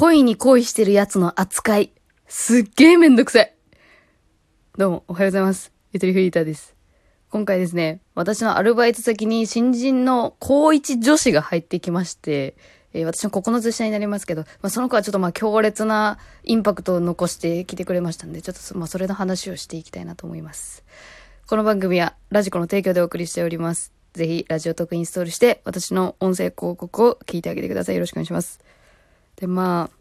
恋に恋してるやつの扱い。すっげえめんどくさい。どうも、おはようございます。ゆとりフリーターです。今回ですね、私のアルバイト先に新人の高一女子が入ってきまして、えー私の9つ下になりますけど、まあ、その子はちょっとまあ強烈なインパクトを残してきてくれましたんで、ちょっとまあ、それの話をしていきたいなと思います。この番組はラジコの提供でお送りしております。ぜひ、ラジオトークインストールして、私の音声広告を聞いてあげてください。よろしくお願いします。で、まあ、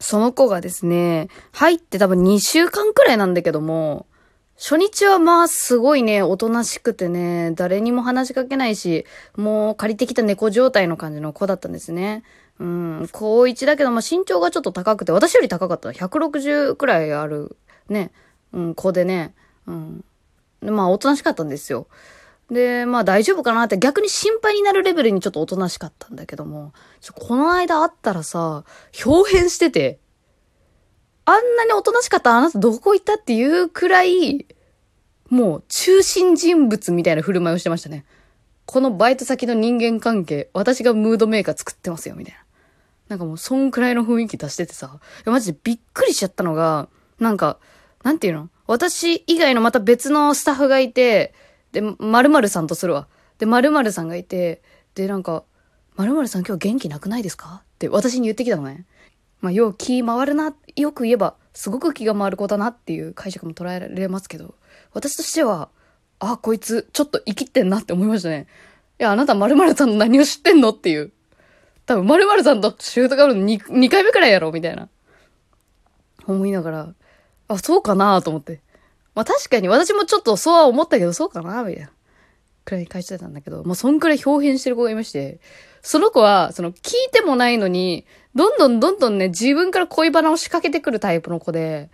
その子がですね、入って多分2週間くらいなんだけども、初日はまあすごいね、おとなしくてね、誰にも話しかけないし、もう借りてきた猫状態の感じの子だったんですね。うん、高1だけど、まあ身長がちょっと高くて、私より高かった。160くらいある、ね、うん、子でね、うん。まあおとなしかったんですよ。で、まあ大丈夫かなって逆に心配になるレベルにちょっとおとなしかったんだけども、この間会ったらさ、表変してて、あんなにおとなしかったあなたどこ行ったっていうくらい、もう中心人物みたいな振る舞いをしてましたね。このバイト先の人間関係、私がムードメーカー作ってますよ、みたいな。なんかもう、そんくらいの雰囲気出しててさ、マジでびっくりしちゃったのが、なんか、なんていうの？私以外のまた別のスタッフがいて、で、〇〇さんとするわ。で、〇〇さんがいて、で、なんか、〇〇さん今日元気なくないですか？って私に言ってきたのね。まあ、よう気回るな、よく言えば、すごく気が回る子だなっていう解釈も捉えられますけど、私としては、あ、こいつ、ちょっと生きってんなって思いましたね。いや、あなた〇〇さんの何を知ってんのっていう。多分、〇〇さんとシュートがあるの 2, 2回目くらいやろみたいな。思いながら、あ、そうかなと思って。まあ確かに私もちょっとそうは思ったけど、そうかなみたいな。くらいに返してたんだけど、もうそんくらい表変してる子がいまして、その子は、その聞いてもないのに、どんどんどんどんね、自分から恋バナを仕掛けてくるタイプの子で、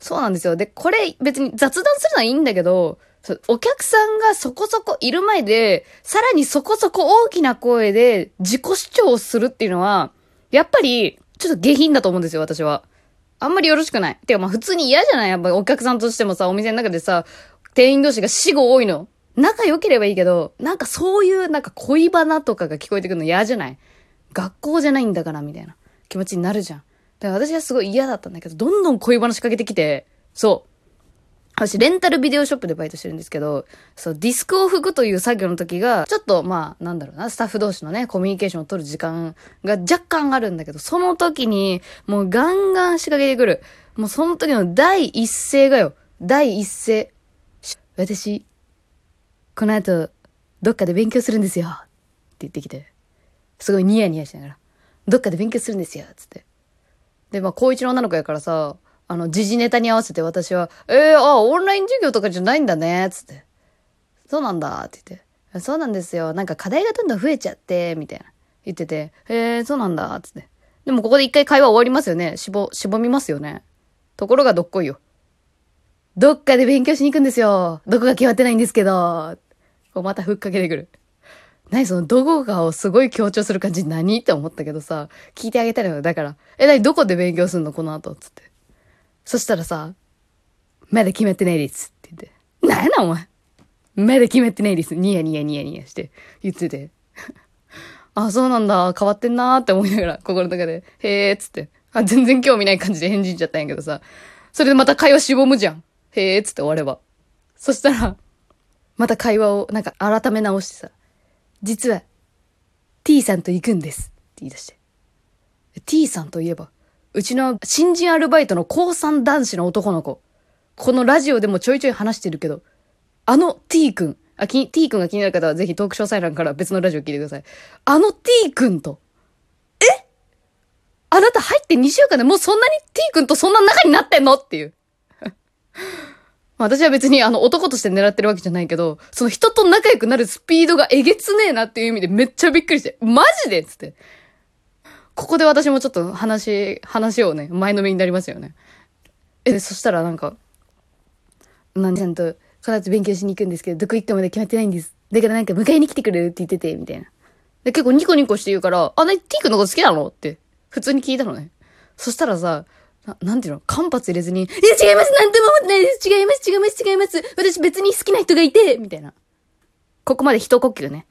そうなんですよ。で、これ別に雑談するのはいいんだけど、お客さんがそこそこいる前で、さらにそこそこ大きな声で自己主張をするっていうのは、やっぱり、ちょっと下品だと思うんですよ、私は。あんまりよろしくない。てかまあ普通に嫌じゃない？やっぱお客さんとしてもさ、お店の中でさ、店員同士が死後多いの。仲良ければいいけど、なんかそういうなんか恋バナとかが聞こえてくるの嫌じゃない？学校じゃないんだからみたいな気持ちになるじゃん。だから私はすごい嫌だったんだけど、どんどん恋バナ仕掛けてきて、そう。私、レンタルビデオショップでバイトしてるんですけど、そう、ディスクを吹くという作業の時が、ちょっと、まあ、なんだろうな、スタッフ同士のね、コミュニケーションを取る時間が若干あるんだけど、その時に、もうガンガン仕掛けてくる。もうその時の第一声がよ、第一声。私、この後、どっかで勉強するんですよ。って言ってきて、すごいニヤニヤしながら、どっかで勉強するんですよ。つって。で、まあ、高一の女の子やからさ、あの、時事ネタに合わせて私は、えー、あ、オンライン授業とかじゃないんだね、つって。そうなんだ、って言って。そうなんですよ。なんか課題がどんどん増えちゃって、みたいな。言ってて、えー、そうなんだ、つって。でもここで一回会話終わりますよね。しぼ、しぼみますよね。ところがどっこいよ。どっかで勉強しに行くんですよ。どこが決まってないんですけど。こうまたふっかけてくる。何そのどこかをすごい強調する感じ？何？って思ったけどさ、聞いてあげたらよ。だから、え、何？どこで勉強すんの？この後。つって。そしたらさ、まだ決めてないですって言って。なんやなお前。まだ決めてないです。ニヤニヤニヤニヤして言ってて。あ、そうなんだ。変わってんなーって思いながら、心の中で、へーっつって。あ、全然興味ない感じで返事しちゃったんやけどさ。それでまた会話しぼむじゃん。へーっつって終われば。そしたら、また会話をなんか改め直してさ。実は、T さんと行くんです。って言い出して。T さんといえば、うちの新人アルバイトの高3男子の男の子。このラジオでもちょいちょい話してるけど、あの T 君、あ、き T 君が気になる方はぜひトーク詳細欄から別のラジオ聞いてください。あの T 君と、え？あなた入って2週間でもうそんなに T 君とそんな仲になってんの？っていう。私は別にあの男として狙ってるわけじゃないけど、その人と仲良くなるスピードがえげつねえなっていう意味でめっちゃびっくりして、マジで？っつって。ここで私もちょっと話、話をね、前のめりになりますよね。え、そしたらなんか、なんちゃんと、この後勉強しに行くんですけど、どこ行ってもまだ決まってないんです。だからなんか迎えに来てくれるって言ってて、みたいな。で、結構ニコニコして言うから、あ、なに、T 君のこと好きなのって、普通に聞いたのね。そしたらさ、ななんていうの？間髪入れずに、いや、違いますなんとも思ってないです違います違います違います私別に好きな人がいてみたいな。ここまで一呼吸ね。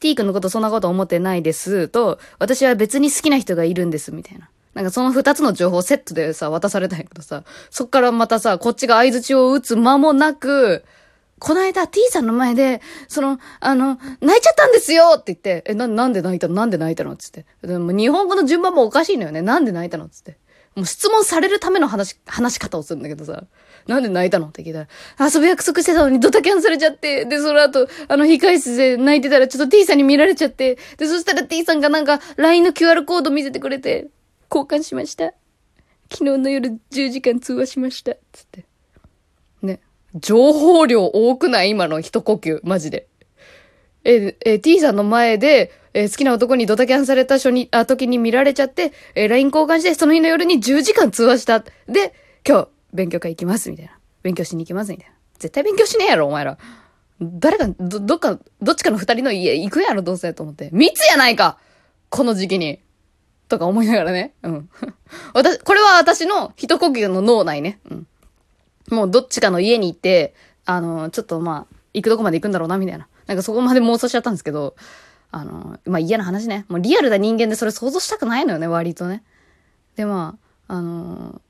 T 君のことそんなこと思ってないですと、私は別に好きな人がいるんです、みたいな。なんかその二つの情報セットでさ、渡されたんやけどさ、そっからまたさ、こっちが合図を打つ間もなく、この間 T さんの前で、その、あの、泣いちゃったんですよって言って、え、な、なんで泣いたの？なんで泣いたの？つって。でも日本語の順番もおかしいのよね。なんで泣いたの？つって。もう質問されるための話、話し方をするんだけどさ、なんで泣いたのって聞いたら、遊ぶ約束してたのにドタキャンされちゃって、で、その後、あの、控室で泣いてたらちょっと T さんに見られちゃって、で、そしたら T さんがなんか LINE の QR コード見せてくれて、交換しました。昨日の夜10時間通話しました。つって。ね。情報量多くない？今の一呼吸。マジで。え、え、T さんの前で、えー、好きな男にドタキャンされた初に、あ、時に見られちゃって、えー、LINE 交換して、その日の夜に10時間通話した。で、今日、勉強会行きます、みたいな。勉強しに行きます、みたいな。絶対勉強しねえやろ、お前ら。誰か、ど、どっか、どっちかの二人の家行くやろ、どうせ、と思って。密やないかこの時期に。とか思いながらね。うん。私、これは私の一呼吸の脳内ね。うん。もうどっちかの家に行って、あの、ちょっとまあ、行くとこまで行くんだろうな、みたいな。なんかそこまで妄想しちゃったんですけど、あの、まあ、嫌な話ね。もうリアルな人間でそれ想像したくないのよね、割とね。で、まあ、あの、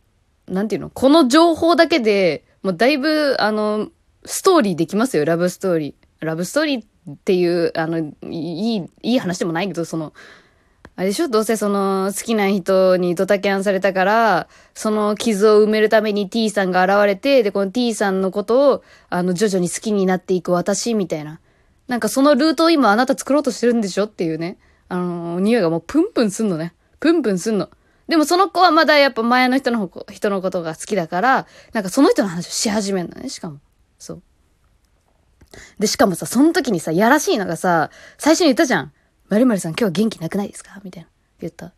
なんていうの？この情報だけで、もうだいぶ、あの、ストーリーできますよ、ラブストーリー。ラブストーリーっていう、あの、いい、いい話でもないけど、その、あれでしょ？どうせその、好きな人にドタキャンされたから、その傷を埋めるために T さんが現れて、で、この T さんのことを、あの、徐々に好きになっていく私、みたいな。なんかそのルートを今あなた作ろうとしてるんでしょっていうね。あのー、匂いがもうプンプンすんのね。プンプンすんの。でもその子はまだやっぱ前の人の人のことが好きだから、なんかその人の話をし始めるのね、しかも。そう。で、しかもさ、その時にさ、やらしいのがさ、最初に言ったじゃん。〇〇さん今日は元気なくないですかみたいな。言った。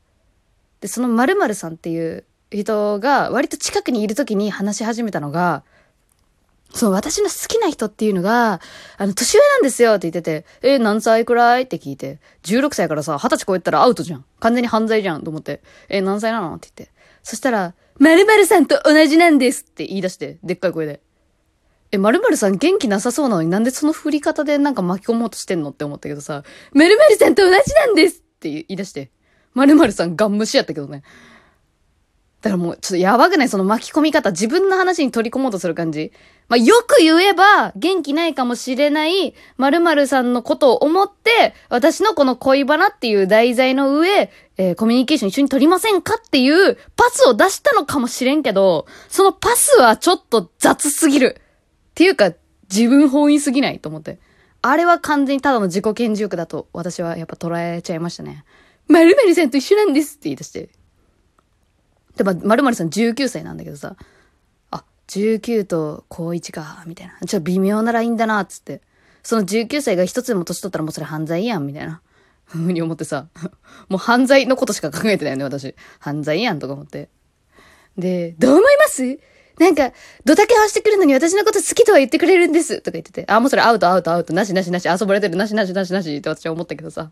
で、その〇〇さんっていう人が割と近くにいる時に話し始めたのが、そう、私の好きな人っていうのが、あの、年上なんですよって言ってて、え何歳くらいって聞いて、16歳からさ、20歳超えたらアウトじゃん。完全に犯罪じゃんと思って、え何歳なのって言って。そしたら、〇〇さんと同じなんですって言い出して、でっかい声で。え、〇〇さん元気なさそうなのになんでその振り方でなんか巻き込もうとしてんのって思ったけどさ、〇〇さんと同じなんですって言い出して。〇〇さんガン無視やったけどね。だからもう、ちょっとやばくない？その巻き込み方。自分の話に取り込もうとする感じ。まあ、よく言えば、元気ないかもしれない、〇〇さんのことを思って、私のこの恋バナっていう題材の上、えー、コミュニケーション一緒に取りませんかっていうパスを出したのかもしれんけど、そのパスはちょっと雑すぎる。っていうか、自分本位すぎないと思って。あれは完全にただの自己顕示欲だと私はやっぱ捉えちゃいましたね。〇〇さんと一緒なんですって言い出して。で、ま、〇〇さん19歳なんだけどさ、あ、19と高1か、みたいな。ちょ微妙なラインだな、っつって。その19歳が一つでも年取ったらもうそれ犯罪やん、みたいな。ふうに思ってさ、もう犯罪のことしか考えてないよね、私。犯罪やん、とか思って。で、どう思います？なんか、ドタキャンしてくるのに私のこと好きとは言ってくれるんですとか言ってて、あ、もうそれアウトアウトアウト、なしなしなし、遊ばれてる、なしなしなしなしって私は思ったけどさ。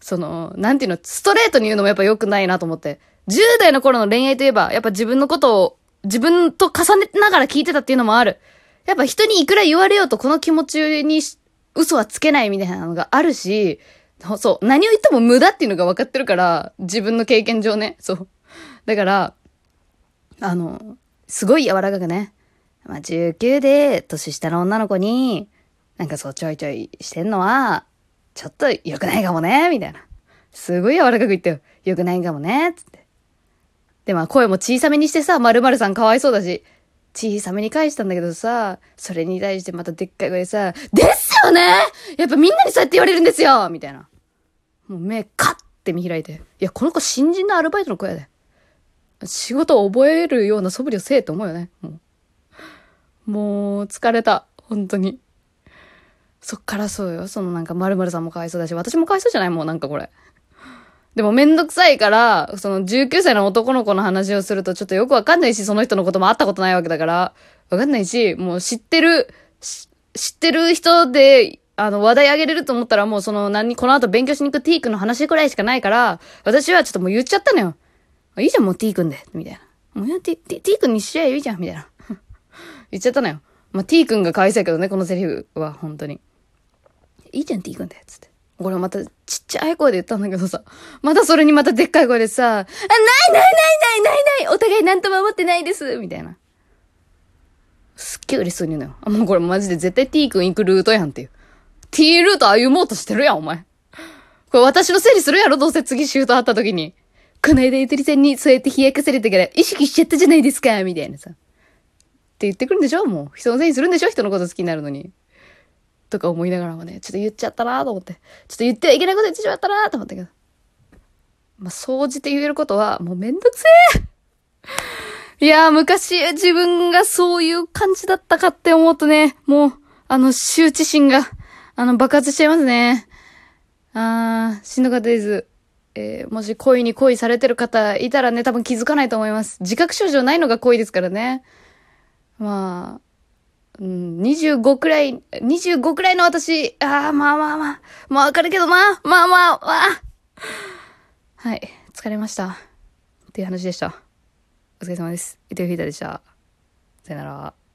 その、なんていうの、ストレートに言うのもやっぱ良くないなと思って。10代の頃の恋愛といえば、やっぱ自分のことを自分と重ねながら聞いてたっていうのもある。やっぱ人にいくら言われようとこの気持ちに嘘はつけないみたいなのがあるし、そう、何を言っても無駄っていうのが分かってるから、自分の経験上ね、そう。だから、あの、すごい柔らかくね、まあ、19で年下の女の子に、なんかそうちょいちょいしてんのは、ちょっと良くないかもね、みたいな。すごい柔らかく言ってよ。良くないかもね、つって。で、まあ声も小さめにしてさ、〇〇さんかわいそうだし、小さめに返したんだけどさ、それに対してまたでっかい声でさ、ですよねやっぱみんなにそうやって言われるんですよみたいな。もう目カッて見開いて。いや、この子新人のアルバイトの子やで。仕事を覚えるような素振りをせえと思うよね。もう、もう疲れた。本当に。そっからそうよ。そのなんか〇〇さんもかわいそうだし、私もかわいそうじゃない？もうなんかこれ。でもめんどくさいから、その19歳の男の子の話をするとちょっとよくわかんないし、その人のことも会ったことないわけだから、わかんないし、もう知ってる、知ってる人で、あの、話題あげれると思ったらもうその何、この後勉強しに行く T 君の話くらいしかないから、私はちょっともう言っちゃったのよ。いいじゃん、もう T 君で、みたいな。もう T, T, T 君にしちゃえばいいじゃん、みたいな。言っちゃったのよ。まあ、T 君が可愛そうやけどね、このセリフは、本当に。いいじゃん、T 君で、つって。これまたちっちゃい声で言ったんだけどさ、またそれにまたでっかい声でさ、あ、ないないないないないないお互いなんとも思ってないですみたいな。すっげえ嬉しそうに言うのよ。あ、もうこれマジで絶対 T 君行くルートやんっていう。T ルート歩もうとしてるやん、お前。これ私のせいにするやろ、どうせ次シュートあった時に。この間ゆとりさんにそうやって冷やかされたから意識しちゃったじゃないですか、みたいなさ。って言ってくるんでしょもう。人のせいにするんでしょ人のこと好きになるのに。とか思いながらもね、ちょっと言っちゃったなと思って。ちょっと言ってはいけないこと言ってしまったなと思ったけど。まあ、総じて言えることは、もうめんどくせえいやー、昔自分がそういう感じだったかって思うとね、もう、あの、羞恥心が、あの、爆発しちゃいますね。あー、しんどかったです。えー、もし恋に恋されてる方いたらね、多分気づかないと思います。自覚症状ないのが恋ですからね。まあ、うん、25くらい、25くらいの私、ああ、まあまあまあ、まあわかるけどな、まあまあ、まあ。はい、疲れました。っていう話でした。お疲れ様です。伊藤フィータでした。さよなら。